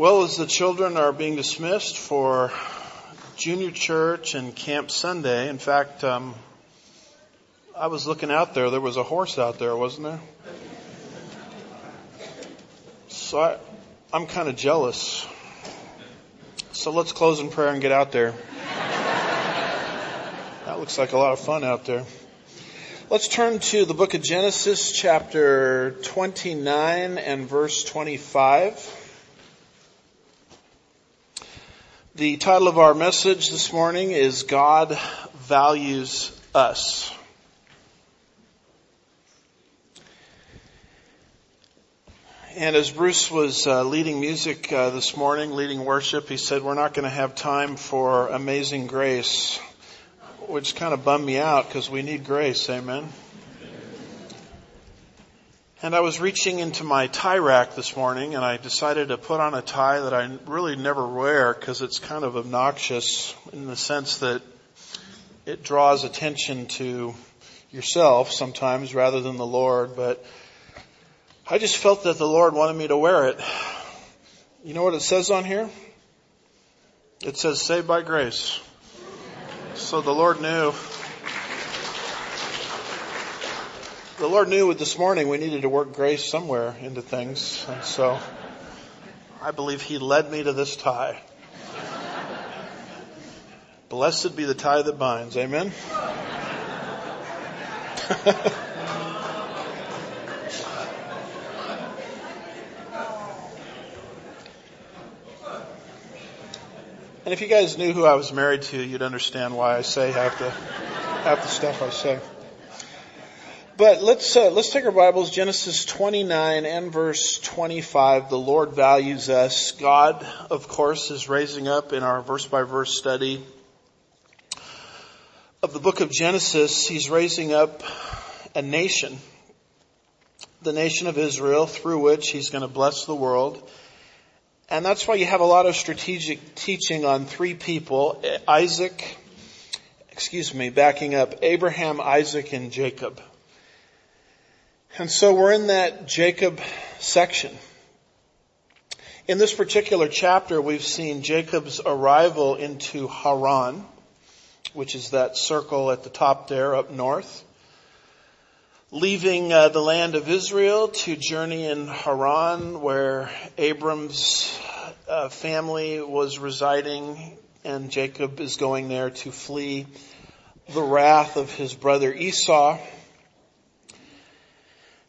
Well, as the children are being dismissed for junior church and camp Sunday, in fact, um, I was looking out there. There was a horse out there, wasn't there? So I, I'm kind of jealous. So let's close in prayer and get out there. That looks like a lot of fun out there. Let's turn to the book of Genesis chapter 29 and verse 25. The title of our message this morning is God Values Us. And as Bruce was uh, leading music uh, this morning, leading worship, he said, we're not going to have time for amazing grace, which kind of bummed me out because we need grace. Amen. And I was reaching into my tie rack this morning and I decided to put on a tie that I really never wear because it's kind of obnoxious in the sense that it draws attention to yourself sometimes rather than the Lord, but I just felt that the Lord wanted me to wear it. You know what it says on here? It says saved by grace. So the Lord knew the Lord knew with this morning we needed to work grace somewhere into things. And so I believe He led me to this tie. Blessed be the tie that binds. Amen. and if you guys knew who I was married to, you'd understand why I say half the, half the stuff I say. But let's uh, let's take our Bibles, Genesis 29 and verse 25. The Lord values us. God, of course, is raising up in our verse by verse study of the book of Genesis. He's raising up a nation, the nation of Israel, through which He's going to bless the world. And that's why you have a lot of strategic teaching on three people: Isaac, excuse me, backing up, Abraham, Isaac, and Jacob. And so we're in that Jacob section. In this particular chapter, we've seen Jacob's arrival into Haran, which is that circle at the top there up north. Leaving uh, the land of Israel to journey in Haran, where Abram's uh, family was residing, and Jacob is going there to flee the wrath of his brother Esau.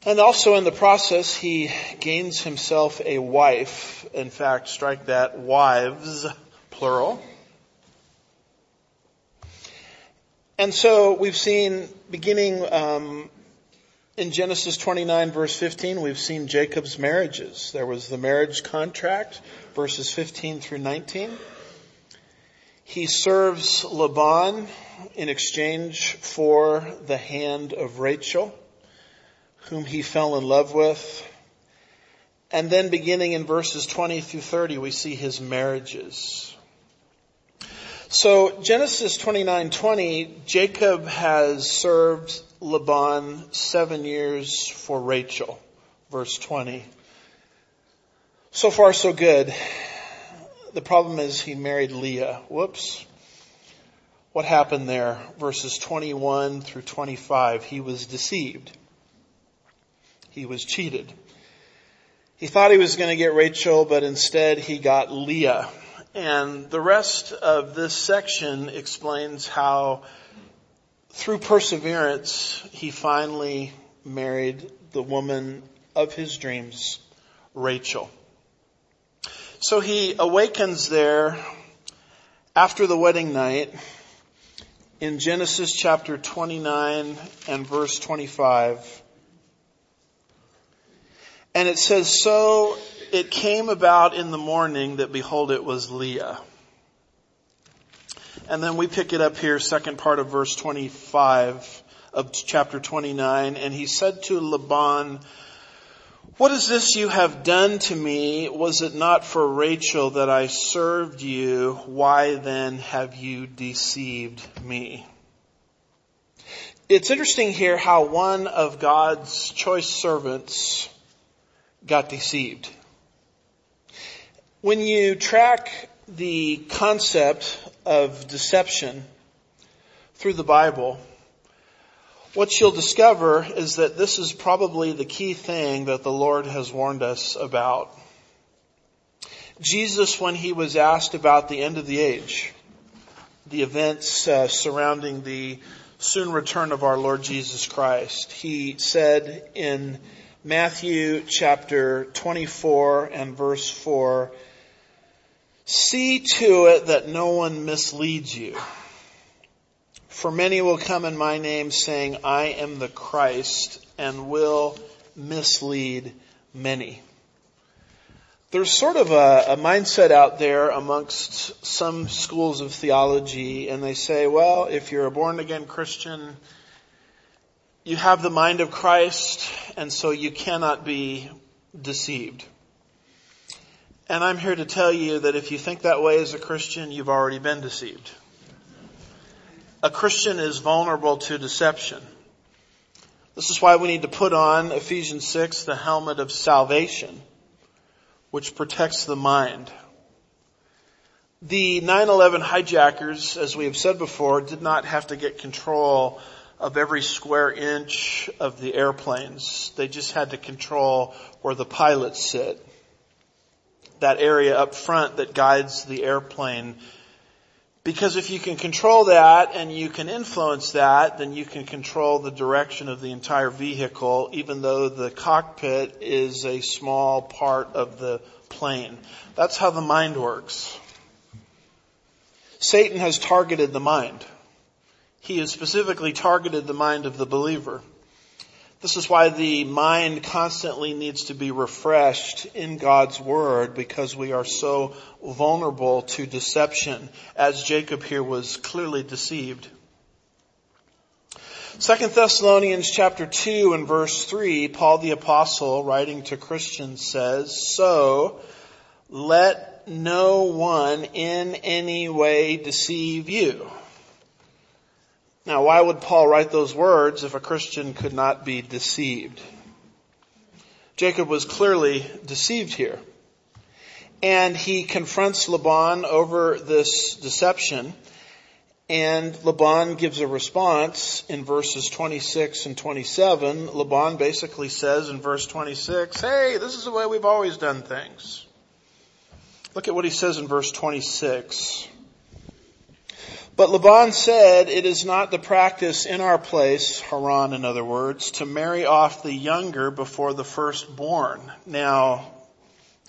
And also in the process, he gains himself a wife. In fact, strike that, wives, plural. And so we've seen, beginning um, in Genesis 29 verse 15, we've seen Jacob's marriages. There was the marriage contract, verses 15 through 19. He serves Laban in exchange for the hand of Rachel whom he fell in love with. And then beginning in verses 20 through 30, we see his marriages. So Genesis 29:20, Jacob has served Laban seven years for Rachel. Verse 20. So far so good. The problem is he married Leah. Whoops. What happened there? Verses 21 through 25. He was deceived he was cheated. He thought he was going to get Rachel, but instead he got Leah. And the rest of this section explains how through perseverance he finally married the woman of his dreams, Rachel. So he awakens there after the wedding night in Genesis chapter 29 and verse 25 and it says, so it came about in the morning that behold it was Leah. And then we pick it up here, second part of verse 25 of chapter 29. And he said to Laban, what is this you have done to me? Was it not for Rachel that I served you? Why then have you deceived me? It's interesting here how one of God's choice servants got deceived. When you track the concept of deception through the Bible, what you'll discover is that this is probably the key thing that the Lord has warned us about. Jesus, when he was asked about the end of the age, the events uh, surrounding the soon return of our Lord Jesus Christ, he said in Matthew chapter 24 and verse 4, See to it that no one misleads you. For many will come in my name saying, I am the Christ, and will mislead many. There's sort of a, a, mindset out there amongst some schools of theology, and they say, well, if you're a born again Christian, you have the mind of Christ, and so you cannot be deceived. And I'm here to tell you that if you think that way as a Christian, you've already been deceived. A Christian is vulnerable to deception. This is why we need to put on Ephesians 6, the helmet of salvation, which protects the mind. The 9-11 hijackers, as we have said before, did not have to get control of every square inch of the airplanes. They just had to control where the pilots sit that area up front that guides the airplane. Because if you can control that and you can influence that, then you can control the direction of the entire vehicle, even though the cockpit is a small part of the plane. That's how the mind works. Satan has targeted the mind. He has specifically targeted the mind of the believer. This is why the mind constantly needs to be refreshed in God's Word because we are so vulnerable to deception as Jacob here was clearly deceived. Second Thessalonians chapter 2 and verse 3, Paul the apostle writing to Christians says, So let no one in any way deceive you. Now, why would Paul write those words if a Christian could not be deceived? Jacob was clearly deceived here. And he confronts Laban over this deception. And Laban gives a response in verses 26 and 27. Laban basically says in verse 26, hey, this is the way we've always done things. Look at what he says in verse 26. But Laban said, it is not the practice in our place, Haran in other words, to marry off the younger before the firstborn. Now,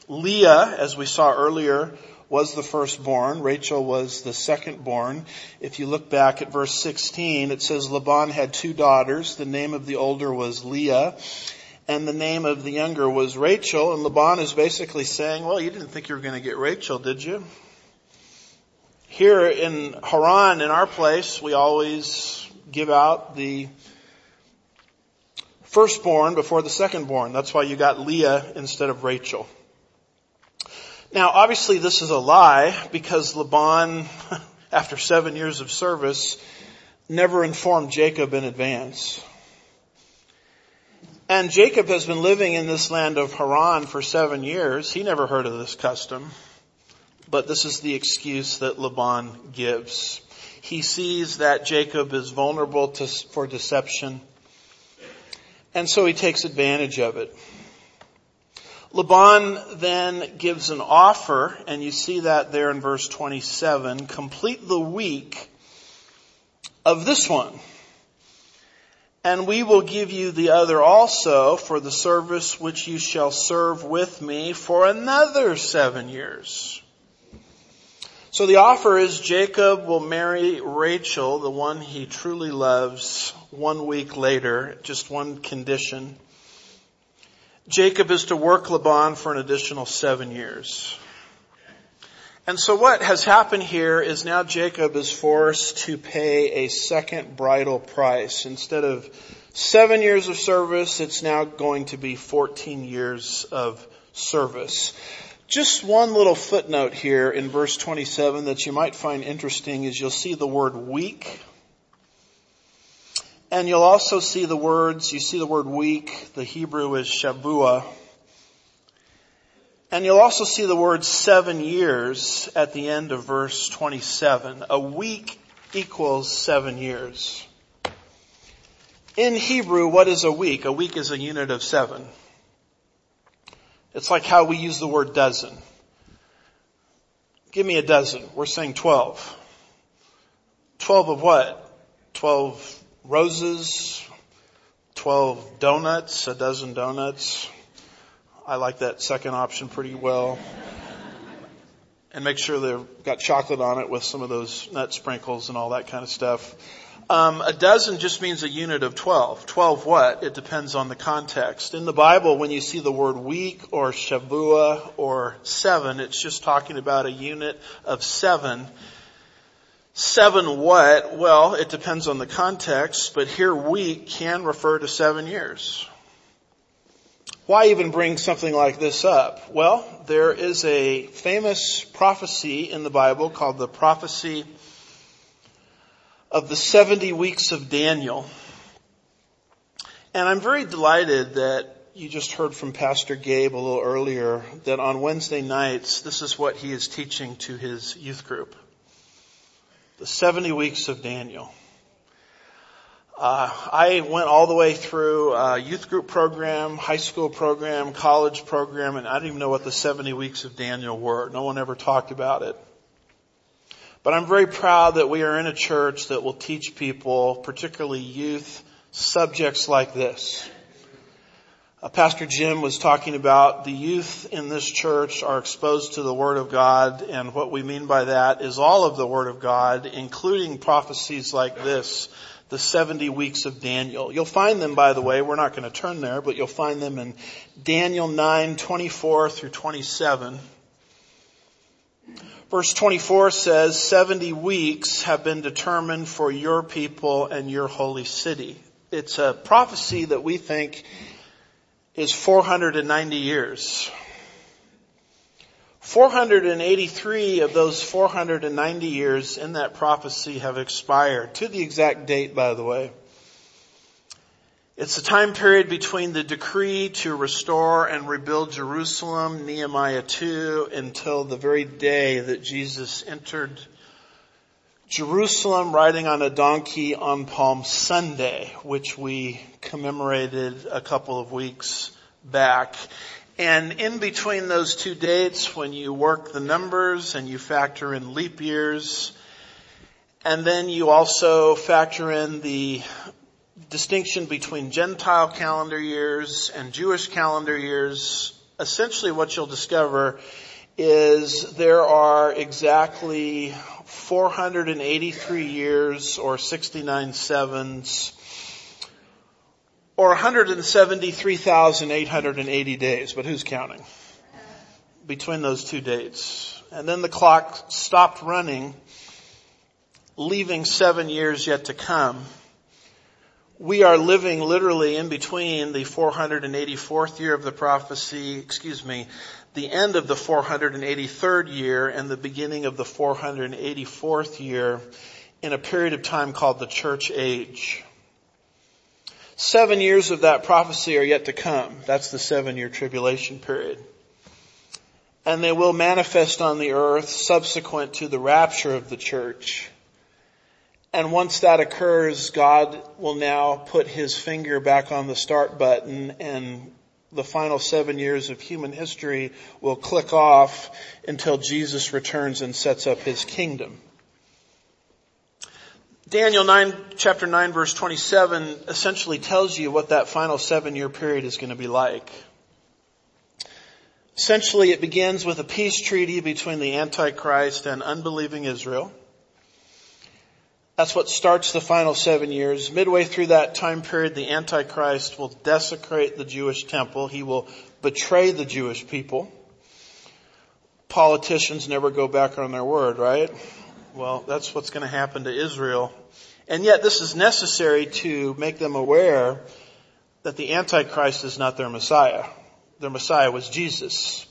Leah, as we saw earlier, was the firstborn. Rachel was the secondborn. If you look back at verse 16, it says Laban had two daughters. The name of the older was Leah and the name of the younger was Rachel. And Laban is basically saying, well, you didn't think you were going to get Rachel, did you? Here in Haran, in our place, we always give out the firstborn before the secondborn. That's why you got Leah instead of Rachel. Now, obviously this is a lie because Laban, after seven years of service, never informed Jacob in advance. And Jacob has been living in this land of Haran for seven years. He never heard of this custom. But this is the excuse that Laban gives. He sees that Jacob is vulnerable to, for deception. And so he takes advantage of it. Laban then gives an offer, and you see that there in verse 27, complete the week of this one. And we will give you the other also for the service which you shall serve with me for another seven years. So the offer is Jacob will marry Rachel, the one he truly loves, one week later, just one condition. Jacob is to work Laban for an additional seven years. And so what has happened here is now Jacob is forced to pay a second bridal price. Instead of seven years of service, it's now going to be 14 years of service. Just one little footnote here in verse 27 that you might find interesting is you'll see the word week. And you'll also see the words, you see the word week, the Hebrew is shavua. And you'll also see the word seven years at the end of verse 27. A week equals seven years. In Hebrew, what is a week? A week is a unit of seven. It's like how we use the word dozen. Give me a dozen. We're saying 12. 12 of what? 12 roses, 12 donuts, a dozen donuts. I like that second option pretty well. And make sure they've got chocolate on it with some of those nut sprinkles and all that kind of stuff. Um, a dozen just means a unit of 12. 12 what? It depends on the context. In the Bible, when you see the word week or Shavua or seven, it's just talking about a unit of seven. Seven what? Well, it depends on the context, but here week can refer to seven years. Why even bring something like this up? Well, there is a famous prophecy in the Bible called the prophecy of the 70 weeks of Daniel. And I'm very delighted that you just heard from Pastor Gabe a little earlier that on Wednesday nights, this is what he is teaching to his youth group. The 70 weeks of Daniel. Uh, I went all the way through a youth group program, high school program, college program, and I didn't even know what the 70 weeks of Daniel were. No one ever talked about it. But I'm very proud that we are in a church that will teach people, particularly youth, subjects like this. Uh, Pastor Jim was talking about the youth in this church are exposed to the Word of God, and what we mean by that is all of the Word of God, including prophecies like this, the 70 weeks of Daniel. You'll find them, by the way, we're not going to turn there, but you'll find them in Daniel 9, 24 through 27. Verse 24 says, 70 weeks have been determined for your people and your holy city. It's a prophecy that we think is 490 years. 483 of those 490 years in that prophecy have expired, to the exact date, by the way. It's the time period between the decree to restore and rebuild Jerusalem, Nehemiah 2, until the very day that Jesus entered Jerusalem riding on a donkey on Palm Sunday, which we commemorated a couple of weeks back. And in between those two dates, when you work the numbers and you factor in leap years, and then you also factor in the distinction between Gentile calendar years and Jewish calendar years, essentially what you'll discover is there are exactly 483 years or 69 sevens or 173,880 days, but who's counting? Between those two dates. And then the clock stopped running, leaving seven years yet to come we are living literally in between the 484th year of the prophecy, excuse me, the end of the 483rd year and the beginning of the 484th year in a period of time called the church age. Seven years of that prophecy are yet to come. That's the seven year tribulation period. And they will manifest on the earth subsequent to the rapture of the church. And once that occurs, God will now put his finger back on the start button and the final seven years of human history will click off until Jesus returns and sets up his kingdom. Daniel 9, chapter 9 verse 27 essentially tells you what that final seven year period is going to be like. Essentially it begins with a peace treaty between the Antichrist and unbelieving Israel. That's what starts the final seven years. Midway through that time period, the Antichrist will desecrate the Jewish temple. He will betray the Jewish people. Politicians never go back on their word, right? Well, that's what's going to happen to Israel. And yet this is necessary to make them aware that the Antichrist is not their Messiah. Their Messiah was Jesus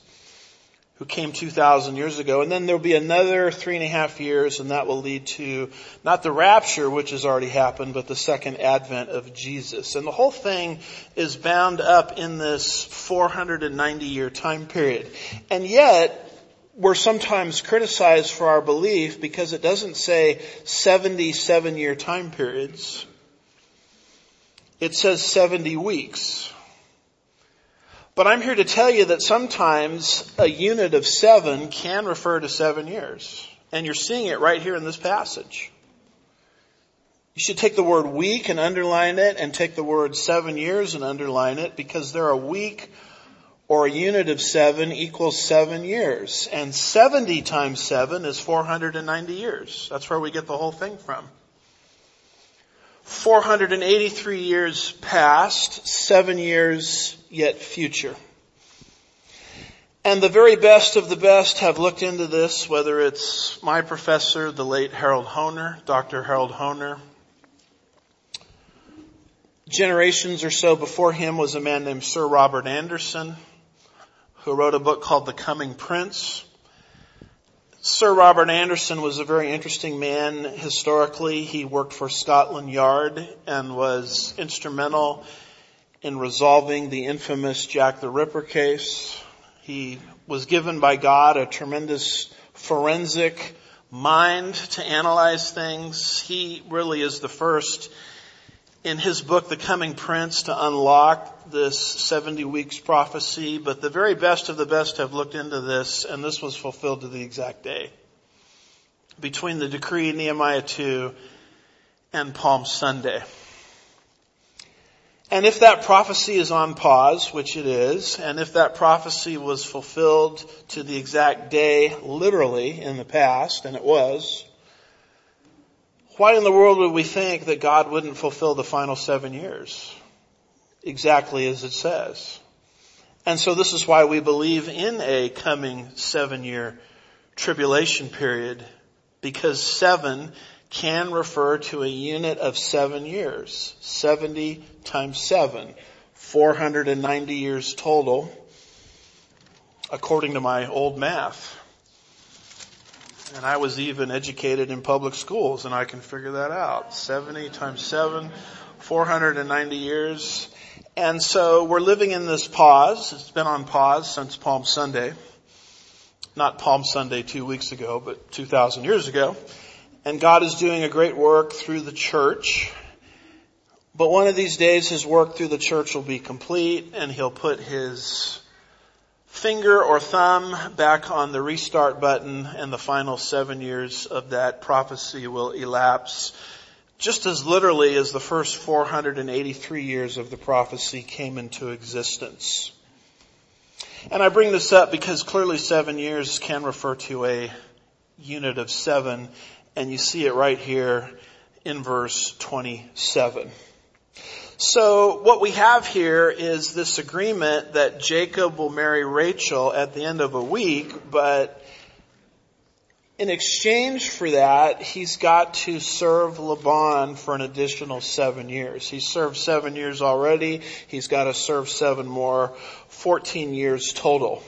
who came 2,000 years ago. And then there'll be another three and a half years and that will lead to not the rapture, which has already happened, but the second advent of Jesus. And the whole thing is bound up in this 490 year time period. And yet, we're sometimes criticized for our belief because it doesn't say 77 year time periods. It says 70 weeks. But I'm here to tell you that sometimes a unit of seven can refer to seven years. And you're seeing it right here in this passage. You should take the word week and underline it and take the word seven years and underline it because there are a week or a unit of seven equals seven years. And 70 times seven is 490 years. That's where we get the whole thing from. 483 years past, seven years yet future. And the very best of the best have looked into this, whether it's my professor, the late Harold Hoehner, Dr. Harold Hoehner. Generations or so before him was a man named Sir Robert Anderson, who wrote a book called The Coming Prince. Sir Robert Anderson was a very interesting man historically. He worked for Scotland Yard and was instrumental in resolving the infamous Jack the Ripper case. He was given by God a tremendous forensic mind to analyze things. He really is the first in his book, The Coming Prince, to unlock this 70 weeks prophecy, but the very best of the best have looked into this, and this was fulfilled to the exact day. Between the decree in Nehemiah 2 and Palm Sunday. And if that prophecy is on pause, which it is, and if that prophecy was fulfilled to the exact day, literally, in the past, and it was, why in the world would we think that God wouldn't fulfill the final seven years? Exactly as it says. And so this is why we believe in a coming seven year tribulation period, because seven can refer to a unit of seven years. 70 times seven. 490 years total, according to my old math. And I was even educated in public schools and I can figure that out. 70 times 7, 490 years. And so we're living in this pause. It's been on pause since Palm Sunday. Not Palm Sunday two weeks ago, but 2,000 years ago. And God is doing a great work through the church. But one of these days his work through the church will be complete and he'll put his finger or thumb back on the restart button and the final seven years of that prophecy will elapse just as literally as the first 483 years of the prophecy came into existence. And I bring this up because clearly seven years can refer to a unit of seven and you see it right here in verse 27. So what we have here is this agreement that Jacob will marry Rachel at the end of a week, but in exchange for that, he's got to serve Laban for an additional seven years. He's served seven years already. He's got to serve seven more, 14 years total.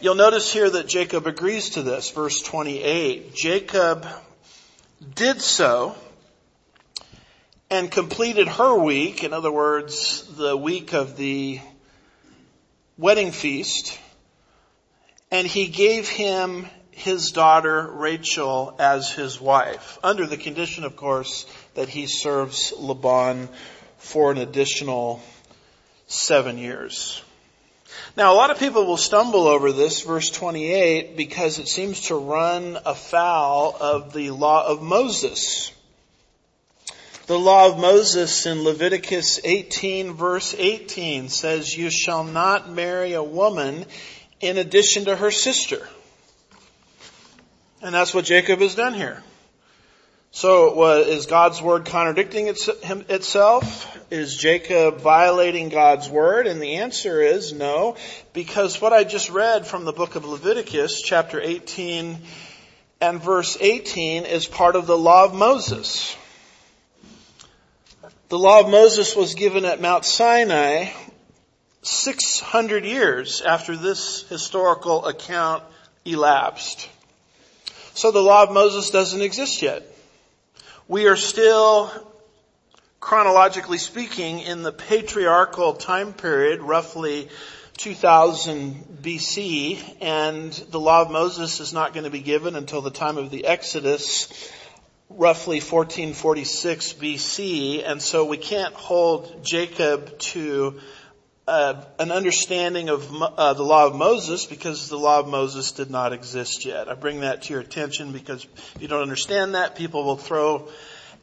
You'll notice here that Jacob agrees to this, verse 28. Jacob did so and completed her week, in other words, the week of the wedding feast, and he gave him his daughter Rachel as his wife, under the condition, of course, that he serves Laban for an additional seven years. Now, a lot of people will stumble over this, verse 28, because it seems to run afoul of the law of Moses. The law of Moses in Leviticus 18 verse 18 says, you shall not marry a woman in addition to her sister. And that's what Jacob has done here. So is God's word contradicting itself? Is Jacob violating God's word? And the answer is no, because what I just read from the book of Leviticus, chapter 18 and verse 18 is part of the law of Moses. The law of Moses was given at Mount Sinai, 600 years after this historical account elapsed. So the law of Moses doesn't exist yet. We are still, chronologically speaking, in the patriarchal time period, roughly 2000 BC, and the law of Moses is not going to be given until the time of the Exodus, roughly 1446 BC, and so we can't hold Jacob to uh, an understanding of uh, the law of Moses because the law of Moses did not exist yet. I bring that to your attention because if you don't understand that, people will throw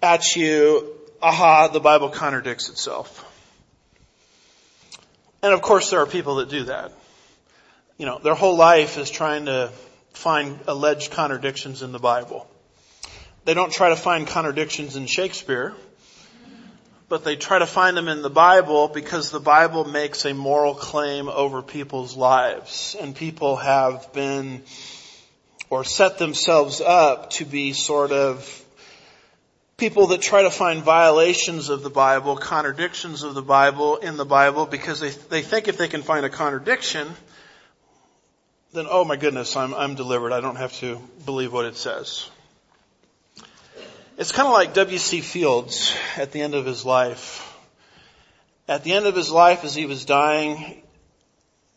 at you, aha, the Bible contradicts itself. And of course there are people that do that. You know, their whole life is trying to find alleged contradictions in the Bible. They don't try to find contradictions in Shakespeare, but they try to find them in the Bible because the Bible makes a moral claim over people's lives. And people have been or set themselves up to be sort of people that try to find violations of the Bible, contradictions of the Bible in the Bible because they, they think if they can find a contradiction, then oh my goodness, I'm, I'm delivered. I don't have to believe what it says. It's kind of like W.C. Fields at the end of his life. At the end of his life, as he was dying,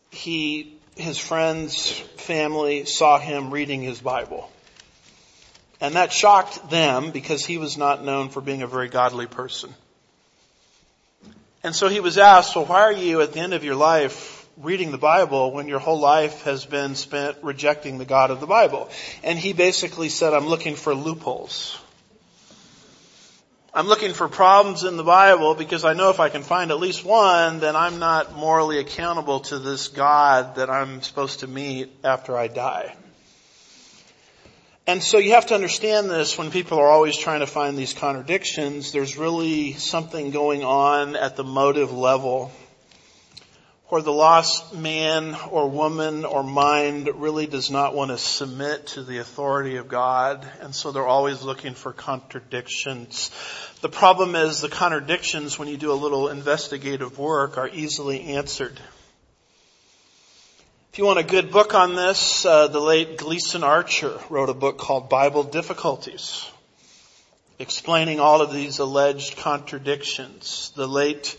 he, his friends, family saw him reading his Bible. And that shocked them because he was not known for being a very godly person. And so he was asked, well, why are you at the end of your life reading the Bible when your whole life has been spent rejecting the God of the Bible? And he basically said, I'm looking for loopholes. I'm looking for problems in the Bible because I know if I can find at least one, then I'm not morally accountable to this God that I'm supposed to meet after I die. And so you have to understand this when people are always trying to find these contradictions. There's really something going on at the motive level where the lost man or woman or mind really does not want to submit to the authority of God. And so they're always looking for contradictions. The problem is the contradictions, when you do a little investigative work, are easily answered. If you want a good book on this, uh, the late Gleason Archer wrote a book called Bible Difficulties, explaining all of these alleged contradictions. The late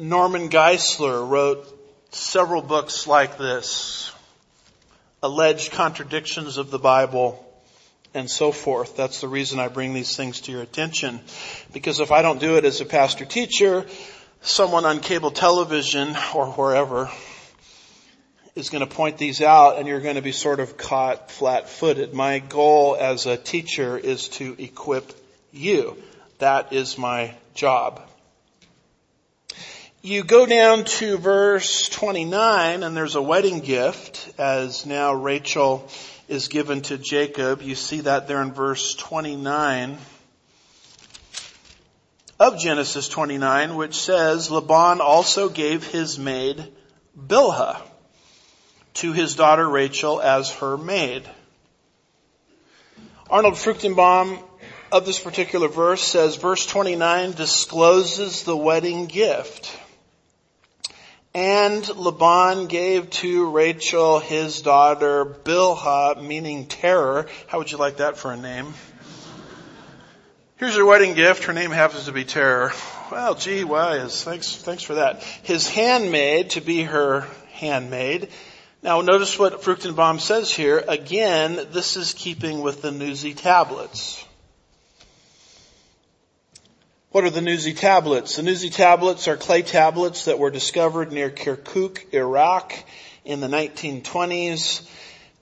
Norman Geisler wrote several books like this, alleged contradictions of the Bible, and so forth. That's the reason I bring these things to your attention. Because if I don't do it as a pastor teacher, someone on cable television or wherever is going to point these out and you're going to be sort of caught flat footed. My goal as a teacher is to equip you. That is my job. You go down to verse 29 and there's a wedding gift as now Rachel is given to Jacob. You see that there in verse 29 of Genesis 29, which says, Laban also gave his maid Bilhah to his daughter Rachel as her maid. Arnold Fruchtenbaum of this particular verse says verse 29 discloses the wedding gift. And Laban gave to Rachel his daughter Bilhah, meaning terror. How would you like that for a name? Here's your wedding gift. Her name happens to be Terror. Well, gee whiz. Thanks, thanks for that. His handmaid to be her handmaid. Now notice what Fruchtenbaum says here. Again, this is keeping with the Nuzi tablets. What are the Nuzi tablets? The Nuzi tablets are clay tablets that were discovered near Kirkuk, Iraq in the 1920s.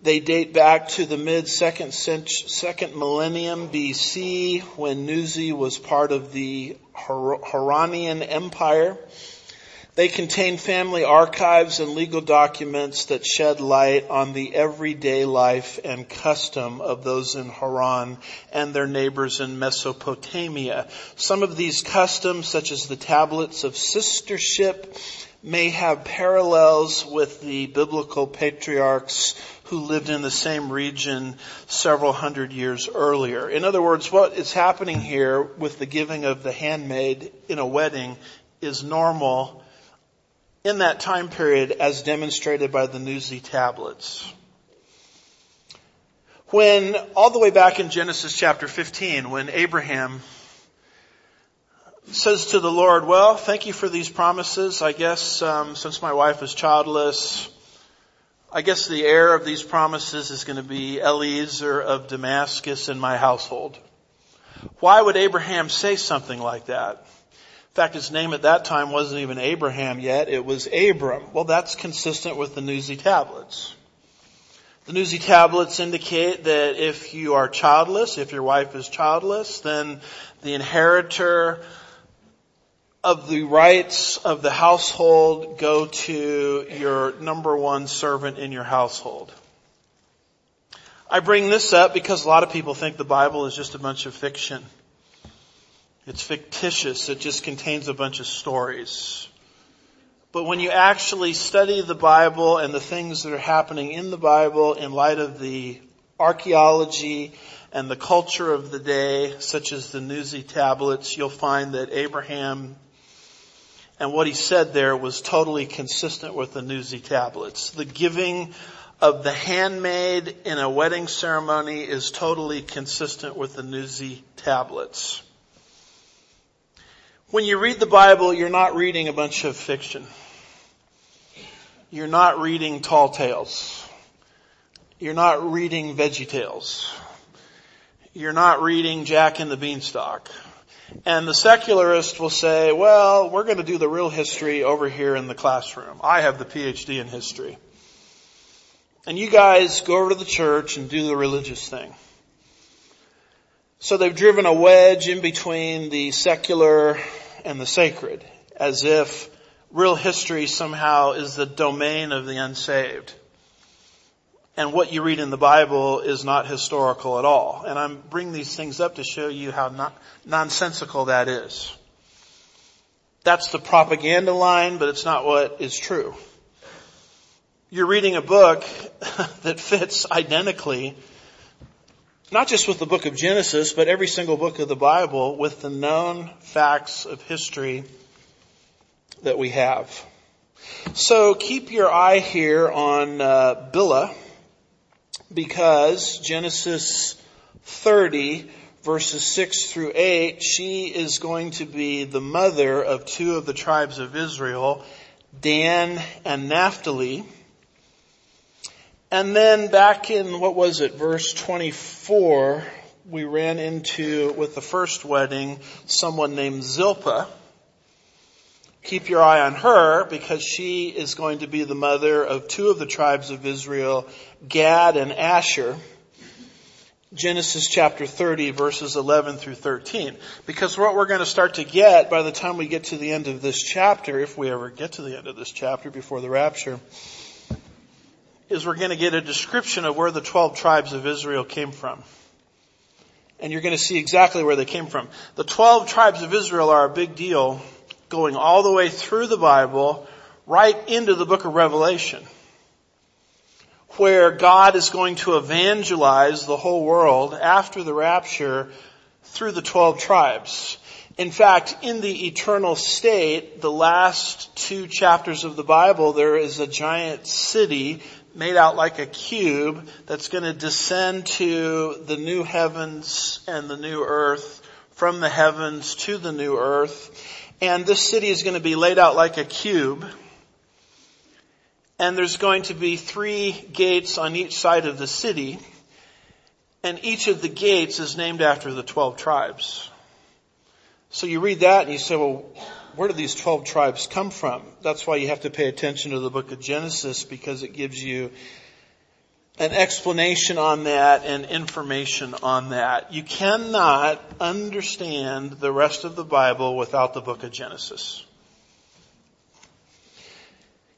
They date back to the mid second second millennium BC when Nuzi was part of the Hurrian Empire. They contain family archives and legal documents that shed light on the everyday life and custom of those in Haran and their neighbors in Mesopotamia. Some of these customs, such as the tablets of sistership, may have parallels with the biblical patriarchs who lived in the same region several hundred years earlier. In other words, what is happening here with the giving of the handmaid in a wedding is normal in that time period as demonstrated by the Nuzi tablets. When, all the way back in Genesis chapter 15, when Abraham says to the Lord, well, thank you for these promises. I guess, um, since my wife is childless, I guess the heir of these promises is going to be Eliezer of Damascus in my household. Why would Abraham say something like that? In fact, his name at that time wasn't even Abraham yet. It was Abram. Well, that's consistent with the Nuzi tablets. The Nuzi tablets indicate that if you are childless, if your wife is childless, then the inheritor of the rights of the household go to your number one servant in your household. I bring this up because a lot of people think the Bible is just a bunch of fiction. It's fictitious. It just contains a bunch of stories. But when you actually study the Bible and the things that are happening in the Bible in light of the archaeology and the culture of the day, such as the Nuzi tablets, you'll find that Abraham and what he said there was totally consistent with the Nuzi tablets. The giving of the handmaid in a wedding ceremony is totally consistent with the Nuzi tablets. When you read the Bible, you're not reading a bunch of fiction. You're not reading tall tales. You're not reading veggie tales. You're not reading Jack and the Beanstalk. And the secularist will say, well, we're going to do the real history over here in the classroom. I have the PhD in history. And you guys go over to the church and do the religious thing. So they've driven a wedge in between the secular and the sacred, as if real history somehow is the domain of the unsaved. And what you read in the Bible is not historical at all. And I'm bringing these things up to show you how nonsensical that is. That's the propaganda line, but it's not what is true. You're reading a book that fits identically not just with the book of Genesis, but every single book of the Bible with the known facts of history that we have. So keep your eye here on uh, Bilhah because Genesis 30 verses 6 through 8, she is going to be the mother of two of the tribes of Israel, Dan and Naphtali. And then back in, what was it, verse 24, we ran into, with the first wedding, someone named Zilpah. Keep your eye on her because she is going to be the mother of two of the tribes of Israel, Gad and Asher. Genesis chapter 30 verses 11 through 13. Because what we're going to start to get by the time we get to the end of this chapter, if we ever get to the end of this chapter before the rapture, is we're going to get a description of where the 12 tribes of Israel came from. And you're going to see exactly where they came from. The 12 tribes of Israel are a big deal going all the way through the Bible right into the book of Revelation where God is going to evangelize the whole world after the rapture through the 12 tribes. In fact, in the eternal state, the last two chapters of the Bible, there is a giant city made out like a cube that's going to descend to the new heavens and the new earth, from the heavens to the new earth. And this city is going to be laid out like a cube. And there's going to be three gates on each side of the city. And each of the gates is named after the 12 tribes. So you read that and you say, well, where do these 12 tribes come from? That's why you have to pay attention to the book of Genesis because it gives you an explanation on that and information on that. You cannot understand the rest of the Bible without the book of Genesis.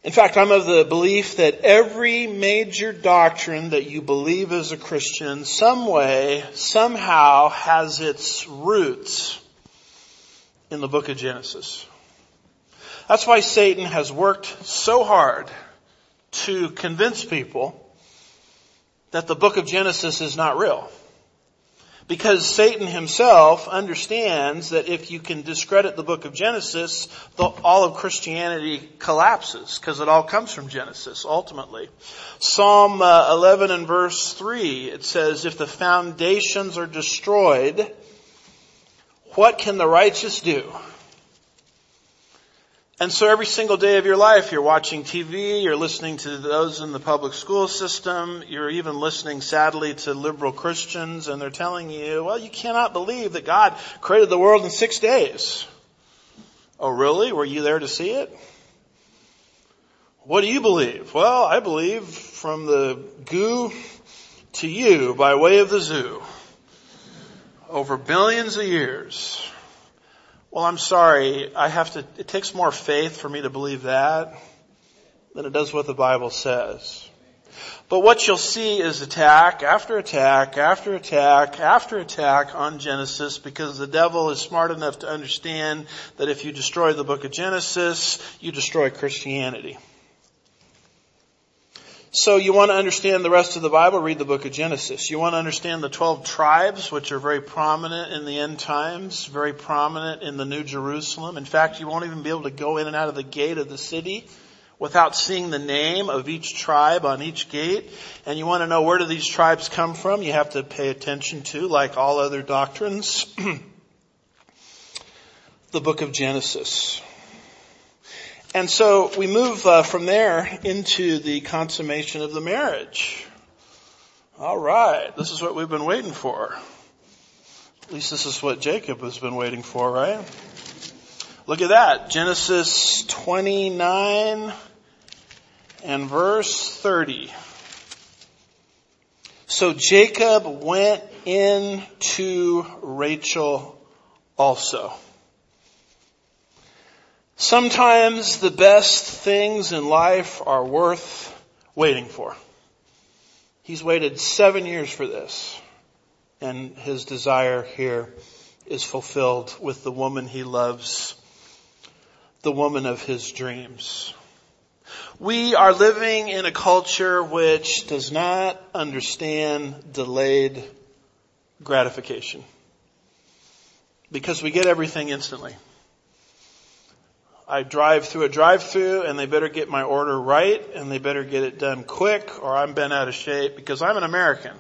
In fact, I'm of the belief that every major doctrine that you believe as a Christian, some way, somehow has its roots in the book of Genesis. That's why Satan has worked so hard to convince people that the book of Genesis is not real. Because Satan himself understands that if you can discredit the book of Genesis, the, all of Christianity collapses because it all comes from Genesis ultimately. Psalm uh, 11 and verse 3, it says, if the foundations are destroyed, what can the righteous do? And so every single day of your life, you're watching TV, you're listening to those in the public school system, you're even listening sadly to liberal Christians and they're telling you, well, you cannot believe that God created the world in six days. Oh really? Were you there to see it? What do you believe? Well, I believe from the goo to you by way of the zoo over billions of years. Well, I'm sorry. I have to, it takes more faith for me to believe that than it does what the Bible says. But what you'll see is attack after attack after attack after attack on Genesis because the devil is smart enough to understand that if you destroy the book of Genesis, you destroy Christianity. So you want to understand the rest of the Bible, read the book of Genesis. You want to understand the 12 tribes, which are very prominent in the end times, very prominent in the New Jerusalem. In fact, you won't even be able to go in and out of the gate of the city without seeing the name of each tribe on each gate. And you want to know where do these tribes come from? You have to pay attention to, like all other doctrines, the book of Genesis. And so we move uh, from there into the consummation of the marriage. All right, this is what we've been waiting for. At least this is what Jacob has been waiting for, right? Look at that. Genesis 29 and verse 30. So Jacob went in to Rachel also. Sometimes the best things in life are worth waiting for. He's waited seven years for this and his desire here is fulfilled with the woman he loves, the woman of his dreams. We are living in a culture which does not understand delayed gratification because we get everything instantly. I drive through a drive-through and they better get my order right and they better get it done quick or I'm bent out of shape because I'm an American.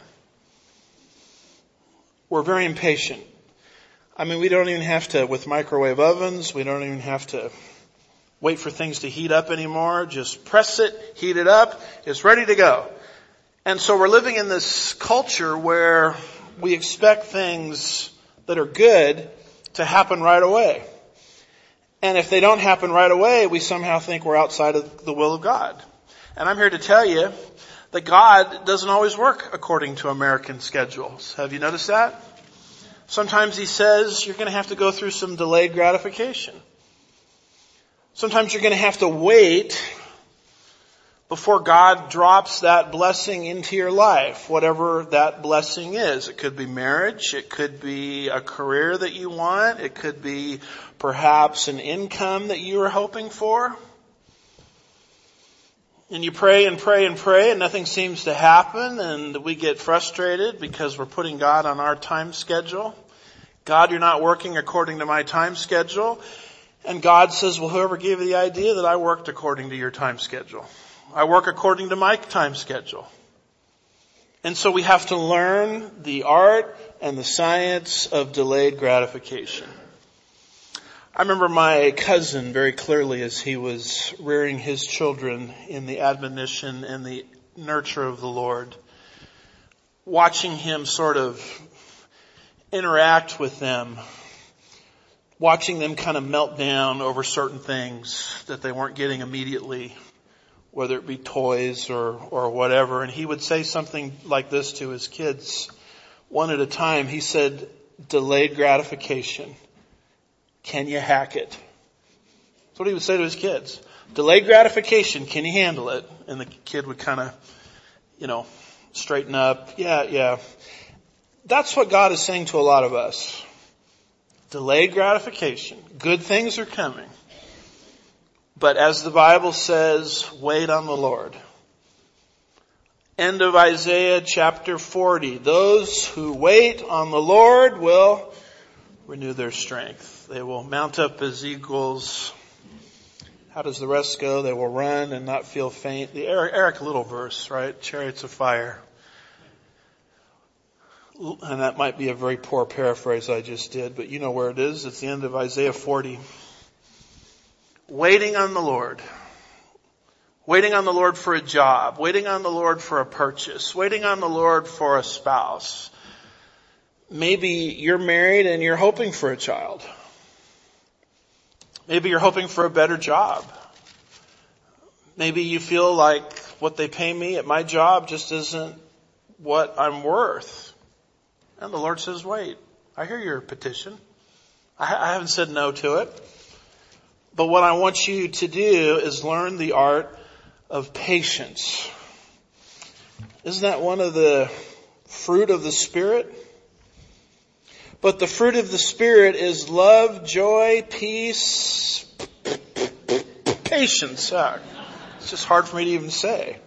We're very impatient. I mean, we don't even have to, with microwave ovens, we don't even have to wait for things to heat up anymore. Just press it, heat it up, it's ready to go. And so we're living in this culture where we expect things that are good to happen right away. And if they don't happen right away, we somehow think we're outside of the will of God. And I'm here to tell you that God doesn't always work according to American schedules. Have you noticed that? Sometimes He says you're going to have to go through some delayed gratification. Sometimes you're going to have to wait before God drops that blessing into your life, whatever that blessing is. It could be marriage. It could be a career that you want. It could be perhaps an income that you are hoping for. And you pray and pray and pray and nothing seems to happen and we get frustrated because we're putting God on our time schedule. God, you're not working according to my time schedule. And God says, well, whoever gave you the idea that I worked according to your time schedule? I work according to my time schedule. And so we have to learn the art and the science of delayed gratification. I remember my cousin very clearly as he was rearing his children in the admonition and the nurture of the Lord, watching him sort of interact with them, watching them kind of melt down over certain things that they weren't getting immediately whether it be toys or, or whatever. And he would say something like this to his kids one at a time. He said, delayed gratification. Can you hack it? That's what he would say to his kids. Delayed gratification. Can you handle it? And the kid would kind of, you know, straighten up. Yeah, yeah. That's what God is saying to a lot of us. Delayed gratification. Good things are coming. But as the Bible says, wait on the Lord. End of Isaiah chapter 40. Those who wait on the Lord will renew their strength. They will mount up as eagles. How does the rest go? They will run and not feel faint. The Eric, Liddell verse, right? Chariots of fire. And that might be a very poor paraphrase I just did, but you know where it is. It's the end of Isaiah 40. Waiting on the Lord waiting on the Lord for a job, waiting on the Lord for a purchase, waiting on the Lord for a spouse. Maybe you're married and you're hoping for a child. Maybe you're hoping for a better job. Maybe you feel like what they pay me at my job just isn't what I'm worth. And the Lord says, wait, I hear your petition. I haven't said no to it. But what I want you to do is learn the art of patience. Isn't that one of the fruit of the Spirit? But the fruit of the Spirit is love, joy, peace, patience. Ah, it's just hard for me to even say.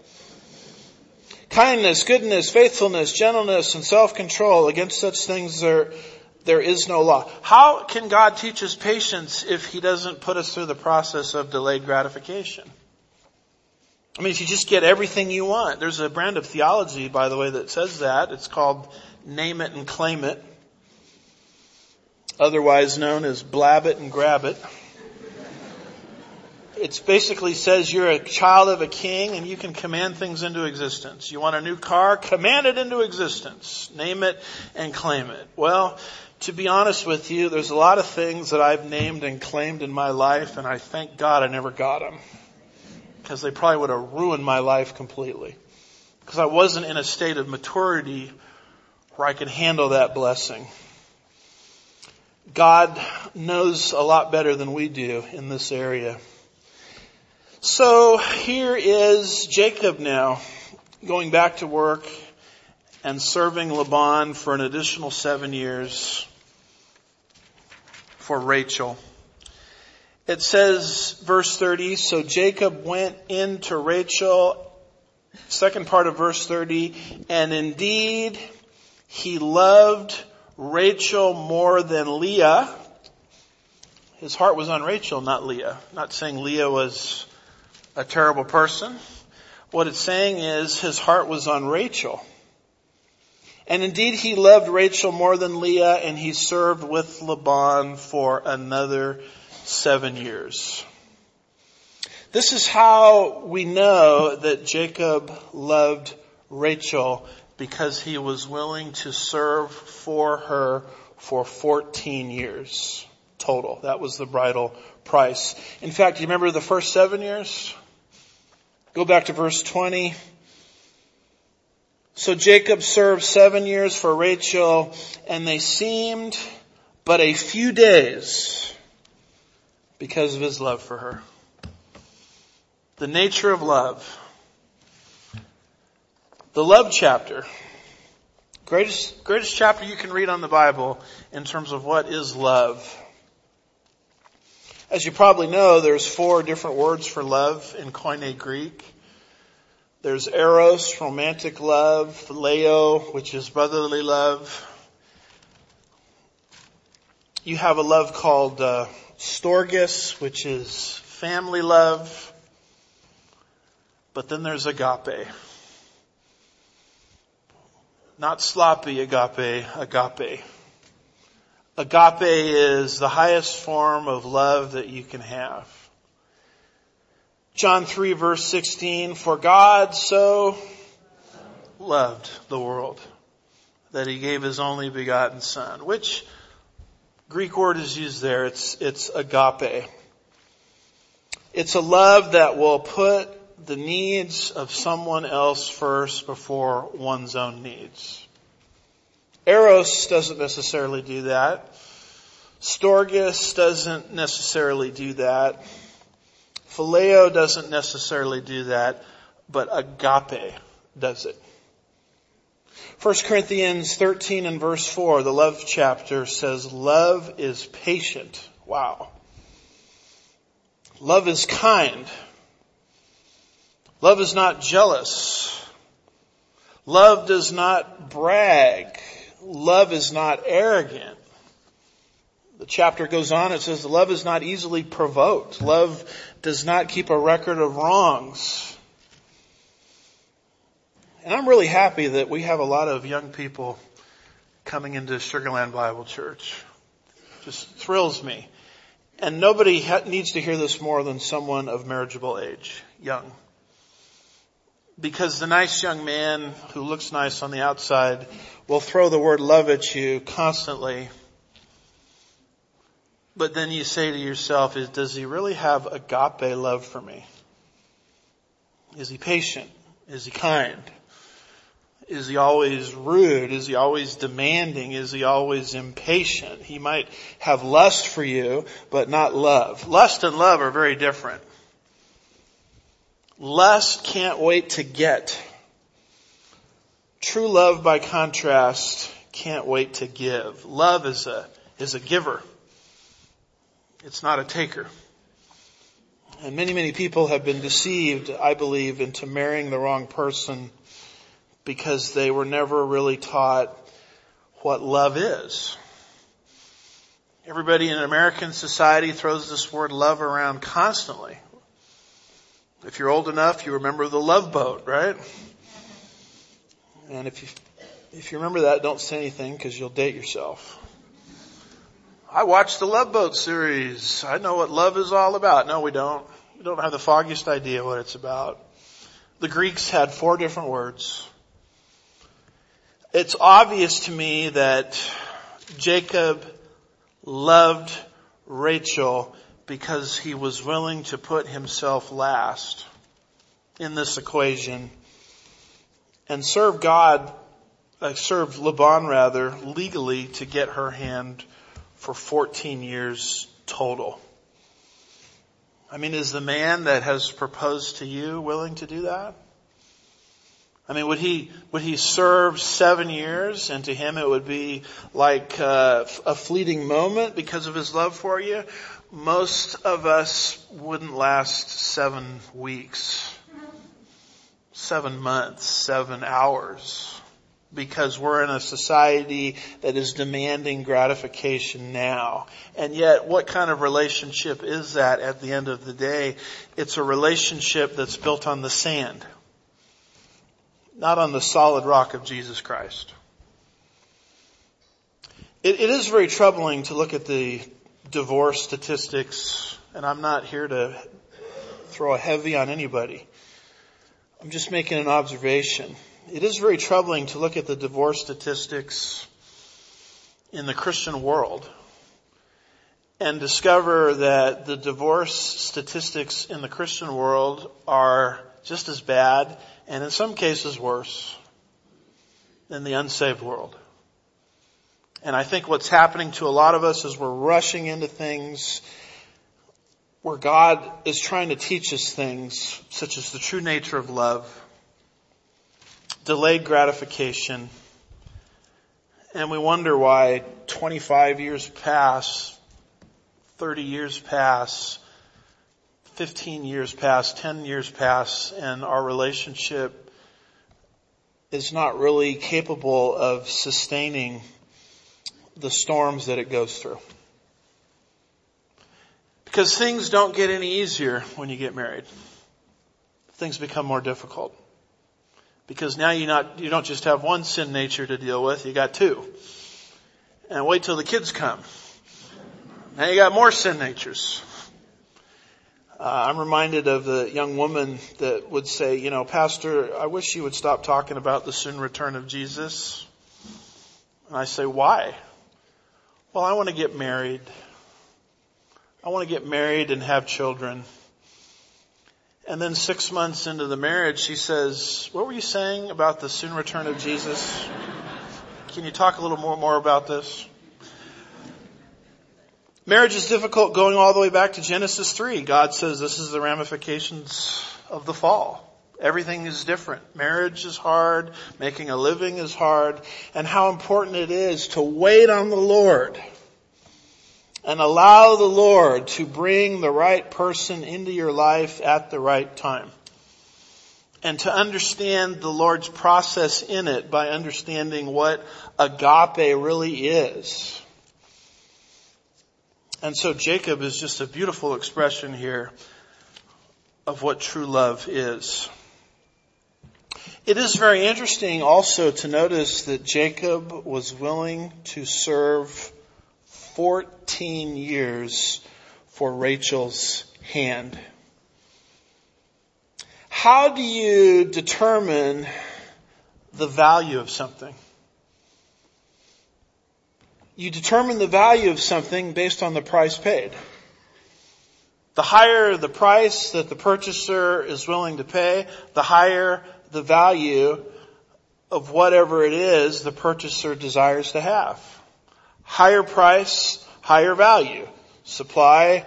Kindness, goodness, faithfulness, gentleness, and self-control. Against such things there, there is no law. How can God teach us patience if He doesn't put us through the process of delayed gratification? I mean, if you just get everything you want, there's a brand of theology, by the way, that says that. It's called name it and claim it. Otherwise known as blab it and grab it. It basically says you're a child of a king and you can command things into existence. You want a new car? Command it into existence. Name it and claim it. Well, to be honest with you, there's a lot of things that I've named and claimed in my life and I thank God I never got them because they probably would have ruined my life completely. Because I wasn't in a state of maturity where I could handle that blessing. God knows a lot better than we do in this area. So here is Jacob now going back to work and serving Laban for an additional seven years for Rachel. It says, verse 30, so Jacob went in to Rachel, second part of verse 30, and indeed he loved Rachel more than Leah. His heart was on Rachel, not Leah. Not saying Leah was a terrible person. What it's saying is his heart was on Rachel. And indeed he loved Rachel more than Leah and he served with Laban for another seven years. This is how we know that Jacob loved Rachel because he was willing to serve for her for 14 years total. That was the bridal price. In fact, you remember the first seven years? Go back to verse 20. So Jacob served seven years for Rachel and they seemed but a few days because of his love for her. The nature of love. The love chapter. Greatest, greatest chapter you can read on the Bible in terms of what is love. As you probably know, there's four different words for love in Koine Greek. There's eros, romantic love, phileo, which is brotherly love. You have a love called uh, storgis, which is family love. But then there's agape. Not sloppy agape, agape. Agape is the highest form of love that you can have. John 3 verse 16, for God so loved the world that he gave his only begotten son, which Greek word is used there. It's, it's agape. It's a love that will put the needs of someone else first before one's own needs. Eros doesn't necessarily do that. Storgis doesn't necessarily do that. Phileo doesn't necessarily do that, but agape does it. 1 Corinthians 13 and verse 4, the love chapter says, love is patient. Wow. Love is kind. Love is not jealous. Love does not brag. Love is not arrogant. The chapter goes on, it says, love is not easily provoked. Love does not keep a record of wrongs. And I'm really happy that we have a lot of young people coming into Sugar Land Bible Church. Just thrills me. And nobody ha- needs to hear this more than someone of marriageable age, young. Because the nice young man who looks nice on the outside will throw the word love at you constantly. But then you say to yourself, is, does he really have agape love for me? Is he patient? Is he kind? Is he always rude? Is he always demanding? Is he always impatient? He might have lust for you, but not love. Lust and love are very different. Lust can't wait to get. True love, by contrast, can't wait to give. Love is a, is a giver. It's not a taker. And many, many people have been deceived, I believe, into marrying the wrong person because they were never really taught what love is. Everybody in American society throws this word love around constantly. If you're old enough, you remember the love boat, right? And if you, if you remember that, don't say anything because you'll date yourself. I watched the Love Boat series. I know what love is all about. No, we don't. We don't have the foggiest idea what it's about. The Greeks had four different words. It's obvious to me that Jacob loved Rachel because he was willing to put himself last in this equation and serve God, uh, serve Laban rather, legally to get her hand for 14 years total. I mean, is the man that has proposed to you willing to do that? I mean, would he, would he serve seven years and to him it would be like uh, a fleeting moment because of his love for you? Most of us wouldn't last seven weeks, seven months, seven hours because we're in a society that is demanding gratification now. And yet, what kind of relationship is that at the end of the day? It's a relationship that's built on the sand not on the solid rock of Jesus Christ. It, it is very troubling to look at the divorce statistics, and I'm not here to throw a heavy on anybody. I'm just making an observation. It is very troubling to look at the divorce statistics in the Christian world and discover that the divorce statistics in the Christian world are just as bad and in some cases worse than the unsaved world. And I think what's happening to a lot of us is we're rushing into things where God is trying to teach us things such as the true nature of love, delayed gratification, and we wonder why 25 years pass, 30 years pass, 15 years pass, 10 years pass, and our relationship is not really capable of sustaining the storms that it goes through. Because things don't get any easier when you get married. Things become more difficult. Because now you not, you don't just have one sin nature to deal with, you got two. And wait till the kids come. Now you got more sin natures. Uh, I'm reminded of the young woman that would say, you know, Pastor, I wish you would stop talking about the soon return of Jesus. And I say, why? Well, I want to get married. I want to get married and have children. And then six months into the marriage, she says, what were you saying about the soon return of Jesus? Can you talk a little more, more about this? Marriage is difficult going all the way back to Genesis 3. God says this is the ramifications of the fall. Everything is different. Marriage is hard. Making a living is hard. And how important it is to wait on the Lord and allow the Lord to bring the right person into your life at the right time. and to understand the Lord's process in it by understanding what agape really is. And so Jacob is just a beautiful expression here of what true love is. It is very interesting also to notice that Jacob was willing to serve 14 years for Rachel's hand. How do you determine the value of something? You determine the value of something based on the price paid. The higher the price that the purchaser is willing to pay, the higher the value of whatever it is the purchaser desires to have. Higher price, higher value. Supply,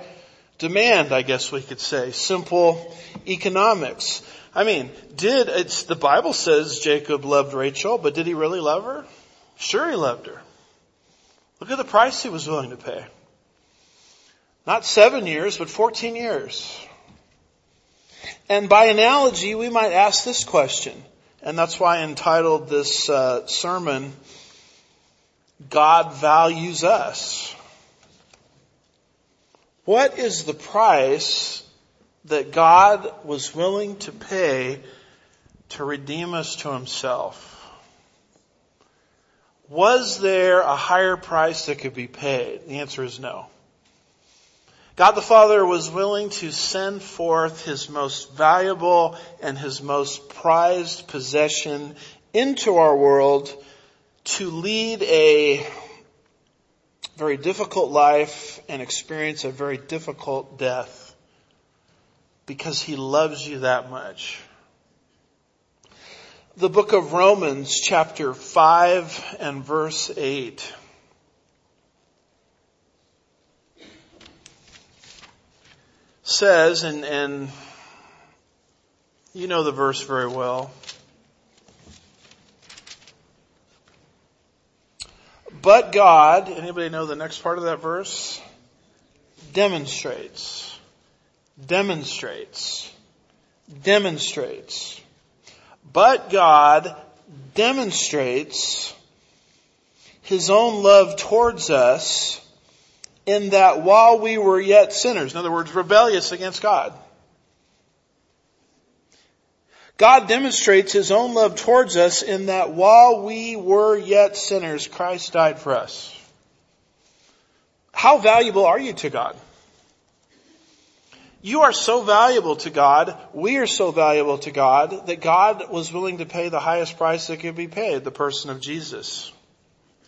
demand, I guess we could say. Simple economics. I mean, did, it's, the Bible says Jacob loved Rachel, but did he really love her? Sure he loved her. Look at the price he was willing to pay. Not seven years, but 14 years. And by analogy, we might ask this question, and that's why I entitled this uh, sermon, God values us. What is the price that God was willing to pay to redeem us to himself? Was there a higher price that could be paid? The answer is no. God the Father was willing to send forth His most valuable and His most prized possession into our world to lead a very difficult life and experience a very difficult death because he loves you that much. The book of Romans chapter 5 and verse 8 says, and, and you know the verse very well, But God, anybody know the next part of that verse? Demonstrates. Demonstrates. Demonstrates. But God demonstrates His own love towards us in that while we were yet sinners, in other words, rebellious against God, God demonstrates His own love towards us in that while we were yet sinners, Christ died for us. How valuable are you to God? You are so valuable to God, we are so valuable to God, that God was willing to pay the highest price that could be paid, the person of Jesus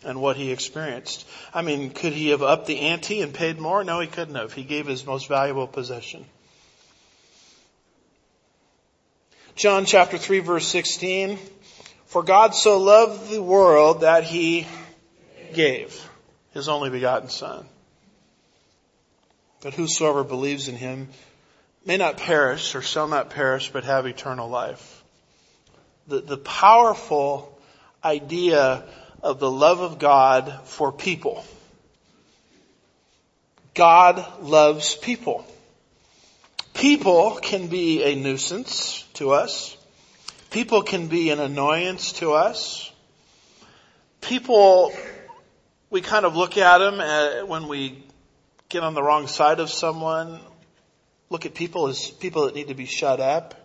and what he experienced. I mean, could he have upped the ante and paid more? No, he couldn't have. He gave his most valuable possession. John chapter 3 verse 16. For God so loved the world that he gave his only begotten son. But whosoever believes in him may not perish or shall not perish but have eternal life. The, the powerful idea of the love of God for people. God loves people. People can be a nuisance to us. People can be an annoyance to us. People, we kind of look at them uh, when we get on the wrong side of someone. Look at people as people that need to be shut up.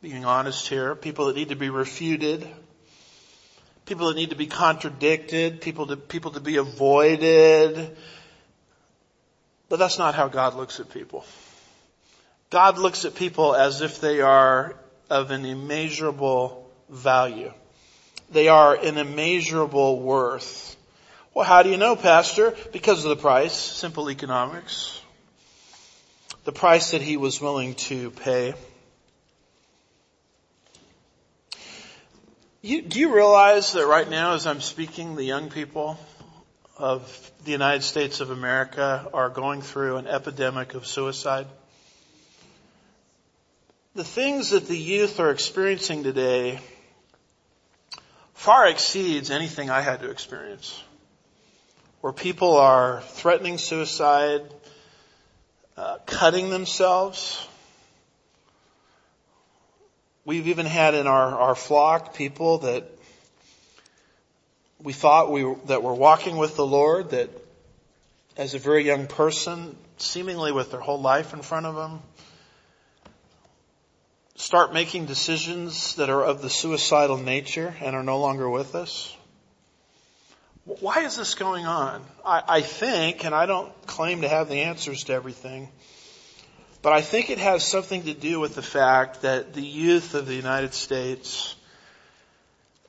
Being honest here. People that need to be refuted. People that need to be contradicted. People to, people to be avoided. But that's not how God looks at people. God looks at people as if they are of an immeasurable value. They are an immeasurable worth. Well, how do you know, Pastor? Because of the price, simple economics. The price that he was willing to pay. You, do you realize that right now as I'm speaking, the young people of the United States of America are going through an epidemic of suicide? The things that the youth are experiencing today far exceeds anything I had to experience. Where people are threatening suicide, uh, cutting themselves. We've even had in our, our flock people that we thought we, that were walking with the Lord that as a very young person, seemingly with their whole life in front of them, start making decisions that are of the suicidal nature and are no longer with us? Why is this going on? I, I, think, and I don't claim to have the answers to everything, but I think it has something to do with the fact that the youth of the United States,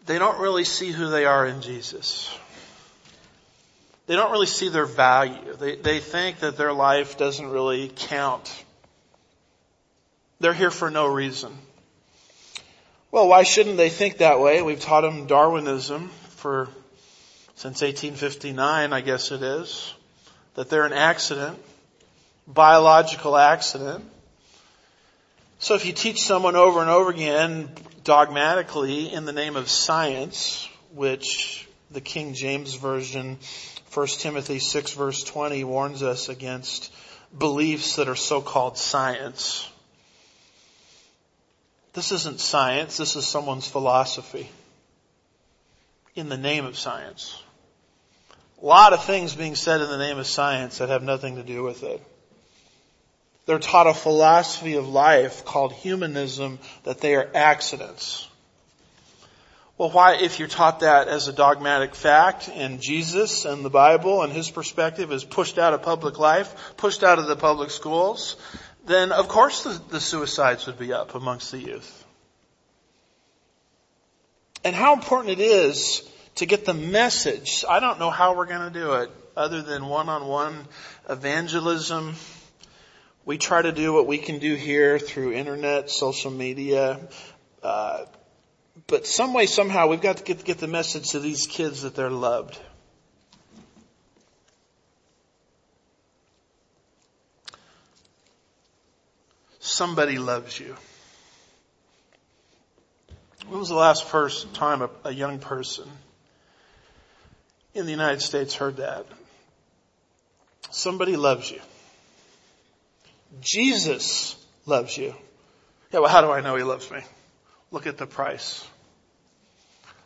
they don't really see who they are in Jesus. They don't really see their value. They, they think that their life doesn't really count. They're here for no reason. Well, why shouldn't they think that way? We've taught them Darwinism for since 1859, I guess it is, that they're an accident, biological accident. So if you teach someone over and over again dogmatically in the name of science, which the King James Version, 1 Timothy 6 verse 20 warns us against beliefs that are so-called science. This isn't science, this is someone's philosophy in the name of science. A lot of things being said in the name of science that have nothing to do with it. They're taught a philosophy of life called humanism that they are accidents. Well, why, if you're taught that as a dogmatic fact and Jesus and the Bible and his perspective is pushed out of public life, pushed out of the public schools, then of course the, the suicides would be up amongst the youth. And how important it is to get the message. I don't know how we're going to do it other than one-on-one evangelism. We try to do what we can do here through internet, social media, uh, but some way, somehow, we've got to get, get the message to these kids that they're loved. Somebody loves you. When was the last first time a, a young person in the United States heard that? Somebody loves you. Jesus loves you. Yeah, well, how do I know he loves me? Look at the price.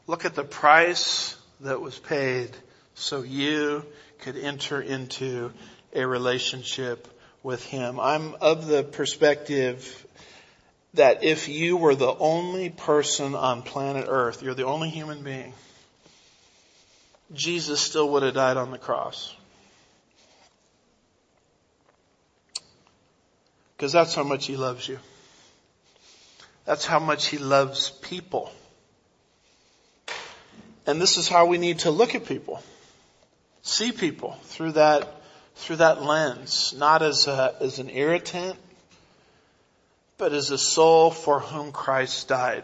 Look at the price that was paid so you could enter into a relationship with Him. I'm of the perspective that if you were the only person on planet earth, you're the only human being, Jesus still would have died on the cross. Because that's how much He loves you. That's how much He loves people. And this is how we need to look at people. See people through that through that lens, not as, a, as an irritant, but as a soul for whom Christ died.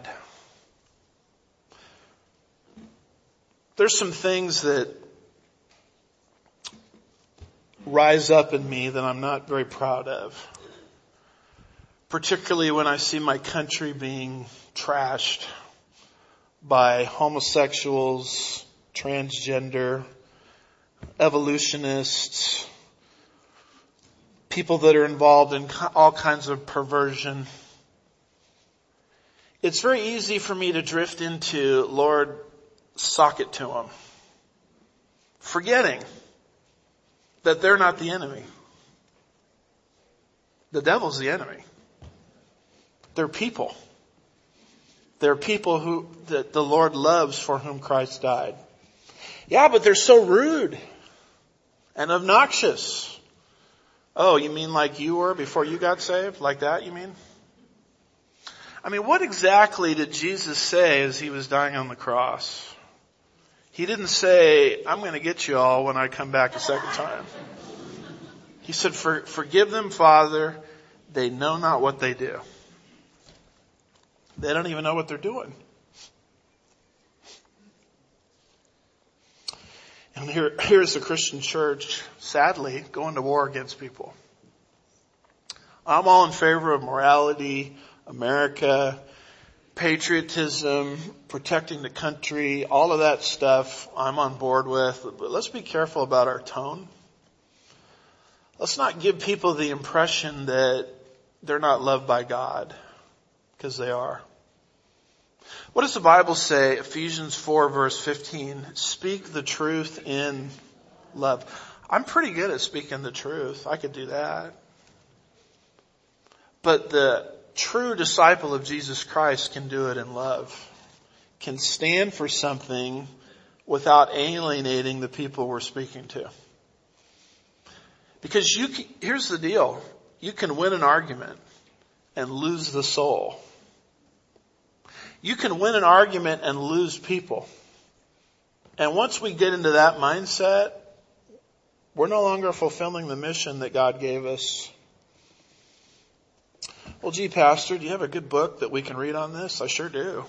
There's some things that rise up in me that I'm not very proud of. Particularly when I see my country being trashed by homosexuals, transgender, evolutionists, people that are involved in all kinds of perversion. It's very easy for me to drift into, Lord, sock it to them. Forgetting that they're not the enemy. The devil's the enemy. They're people. They're people who, that the Lord loves for whom Christ died. Yeah, but they're so rude and obnoxious. Oh, you mean like you were before you got saved? Like that, you mean? I mean, what exactly did Jesus say as he was dying on the cross? He didn't say, I'm going to get you all when I come back a second time. He said, For, forgive them, Father. They know not what they do. They don't even know what they're doing. And here, here's the Christian church, sadly, going to war against people. I'm all in favor of morality, America, patriotism, protecting the country, all of that stuff I'm on board with. But let's be careful about our tone. Let's not give people the impression that they're not loved by God, because they are. What does the Bible say? Ephesians 4 verse 15. Speak the truth in love. I'm pretty good at speaking the truth. I could do that. But the true disciple of Jesus Christ can do it in love. Can stand for something without alienating the people we're speaking to. Because you, can, here's the deal. You can win an argument and lose the soul. You can win an argument and lose people. And once we get into that mindset, we're no longer fulfilling the mission that God gave us. Well, gee, Pastor, do you have a good book that we can read on this? I sure do.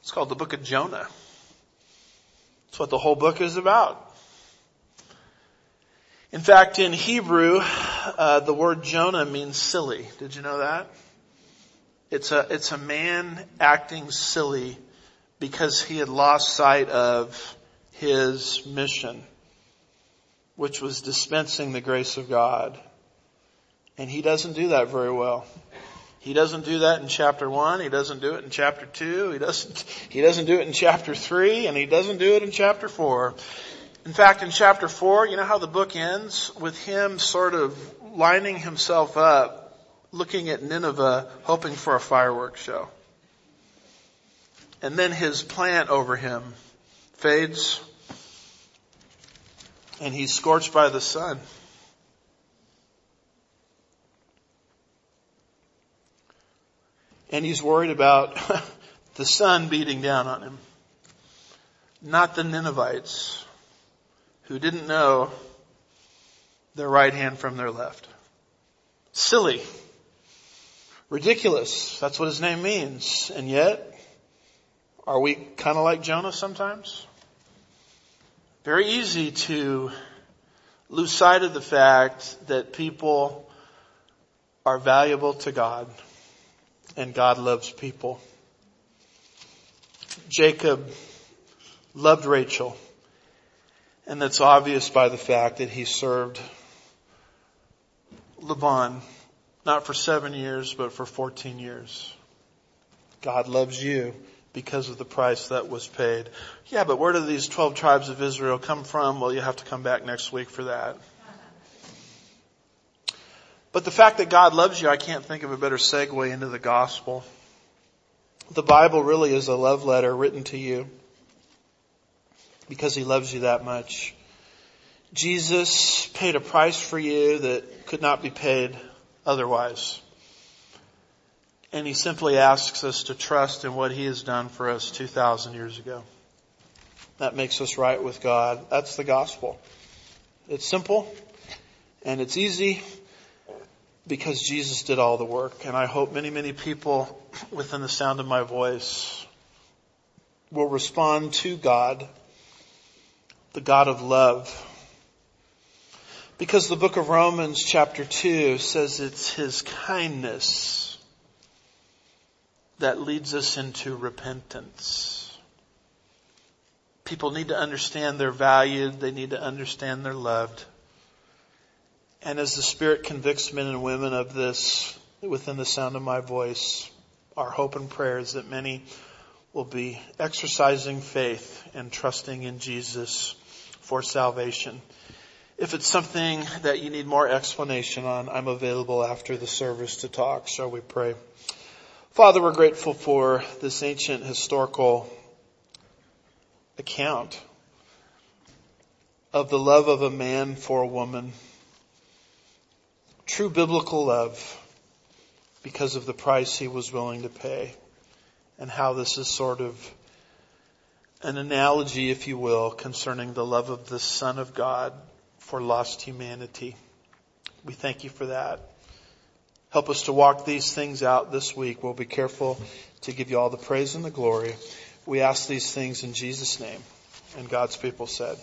It's called the Book of Jonah. It's what the whole book is about. In fact, in Hebrew, uh, the word Jonah means silly. Did you know that? It's a, it's a man acting silly because he had lost sight of his mission, which was dispensing the grace of God. And he doesn't do that very well. He doesn't do that in chapter one. He doesn't do it in chapter two. He doesn't, he doesn't do it in chapter three and he doesn't do it in chapter four. In fact, in chapter four, you know how the book ends? With him sort of lining himself up, looking at Nineveh, hoping for a fireworks show. And then his plant over him fades, and he's scorched by the sun. And he's worried about the sun beating down on him, not the Ninevites who didn't know their right hand from their left. Silly. Ridiculous. That's what his name means. And yet, are we kind of like Jonah sometimes? Very easy to lose sight of the fact that people are valuable to God and God loves people. Jacob loved Rachel and that's obvious by the fact that he served Laban not for seven years, but for 14 years. God loves you because of the price that was paid. Yeah, but where do these 12 tribes of Israel come from? Well, you have to come back next week for that. But the fact that God loves you, I can't think of a better segue into the gospel. The Bible really is a love letter written to you because he loves you that much. Jesus paid a price for you that could not be paid otherwise. And he simply asks us to trust in what he has done for us 2,000 years ago. That makes us right with God. That's the gospel. It's simple and it's easy because Jesus did all the work. And I hope many, many people within the sound of my voice will respond to God the God of love. Because the book of Romans chapter 2 says it's His kindness that leads us into repentance. People need to understand they're valued. They need to understand they're loved. And as the Spirit convicts men and women of this within the sound of my voice, our hope and prayer is that many will be exercising faith and trusting in Jesus for salvation. If it's something that you need more explanation on, I'm available after the service to talk. Shall we pray? Father, we're grateful for this ancient historical account of the love of a man for a woman. True biblical love because of the price he was willing to pay and how this is sort of an analogy, if you will, concerning the love of the Son of God for lost humanity. We thank you for that. Help us to walk these things out this week. We'll be careful to give you all the praise and the glory. We ask these things in Jesus' name. And God's people said.